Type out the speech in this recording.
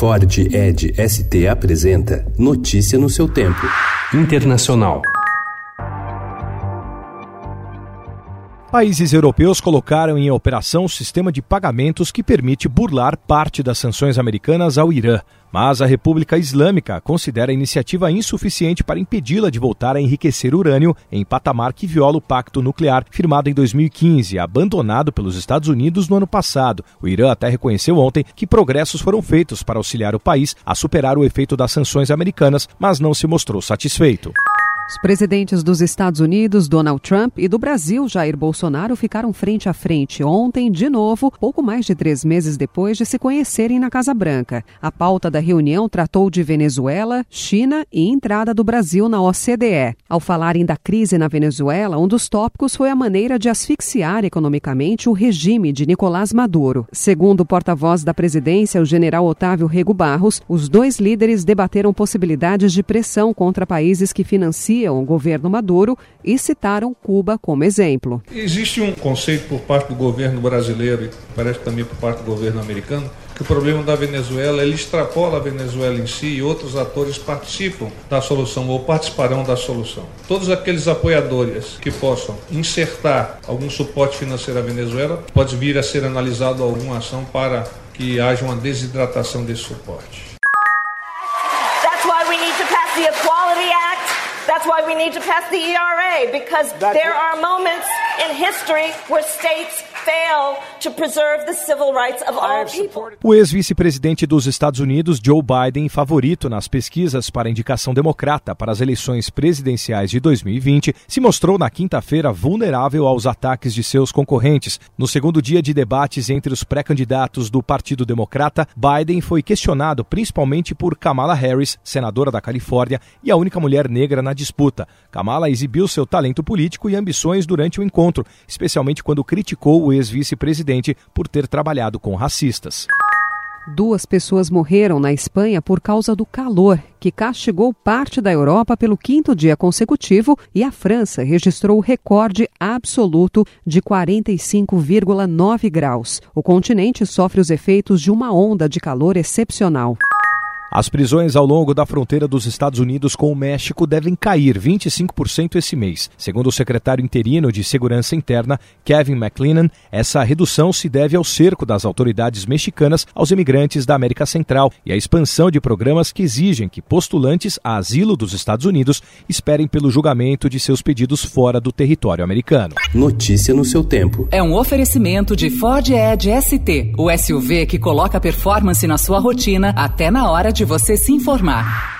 Ford Ed ST apresenta Notícia no seu tempo. Internacional. Países europeus colocaram em operação um sistema de pagamentos que permite burlar parte das sanções americanas ao Irã. Mas a República Islâmica considera a iniciativa insuficiente para impedi-la de voltar a enriquecer urânio em patamar que viola o pacto nuclear firmado em 2015, abandonado pelos Estados Unidos no ano passado. O Irã até reconheceu ontem que progressos foram feitos para auxiliar o país a superar o efeito das sanções americanas, mas não se mostrou satisfeito. Os presidentes dos Estados Unidos, Donald Trump, e do Brasil, Jair Bolsonaro, ficaram frente a frente ontem, de novo, pouco mais de três meses depois de se conhecerem na Casa Branca. A pauta da reunião tratou de Venezuela, China e entrada do Brasil na OCDE. Ao falarem da crise na Venezuela, um dos tópicos foi a maneira de asfixiar economicamente o regime de Nicolás Maduro. Segundo o porta-voz da presidência, o general Otávio Rego Barros, os dois líderes debateram possibilidades de pressão contra países que financiam o governo Maduro e citaram Cuba como exemplo. Existe um conceito por parte do governo brasileiro e parece também por parte do governo americano que o problema da Venezuela ele extrapola a Venezuela em si e outros atores participam da solução ou participarão da solução. Todos aqueles apoiadores que possam insertar algum suporte financeiro à Venezuela pode vir a ser analisado alguma ação para que haja uma desidratação desse suporte. That's why we need to pass the Equality Act. That's why we need to pass the ERA because That's there are moments in history where states O ex-vice-presidente dos Estados Unidos, Joe Biden, favorito nas pesquisas para indicação democrata para as eleições presidenciais de 2020, se mostrou na quinta-feira vulnerável aos ataques de seus concorrentes. No segundo dia de debates entre os pré-candidatos do Partido Democrata, Biden foi questionado principalmente por Kamala Harris, senadora da Califórnia e a única mulher negra na disputa. Kamala exibiu seu talento político e ambições durante o encontro, especialmente quando criticou o ex-vice-presidente por ter trabalhado com racistas. Duas pessoas morreram na Espanha por causa do calor, que castigou parte da Europa pelo quinto dia consecutivo, e a França registrou o recorde absoluto de 45,9 graus. O continente sofre os efeitos de uma onda de calor excepcional. As prisões ao longo da fronteira dos Estados Unidos com o México devem cair 25% esse mês. Segundo o secretário interino de Segurança Interna, Kevin McLennan, essa redução se deve ao cerco das autoridades mexicanas aos imigrantes da América Central e à expansão de programas que exigem que postulantes a asilo dos Estados Unidos esperem pelo julgamento de seus pedidos fora do território americano. Notícia no seu tempo. É um oferecimento de Ford Edge ST, o SUV que coloca performance na sua rotina até na hora de de você se informar.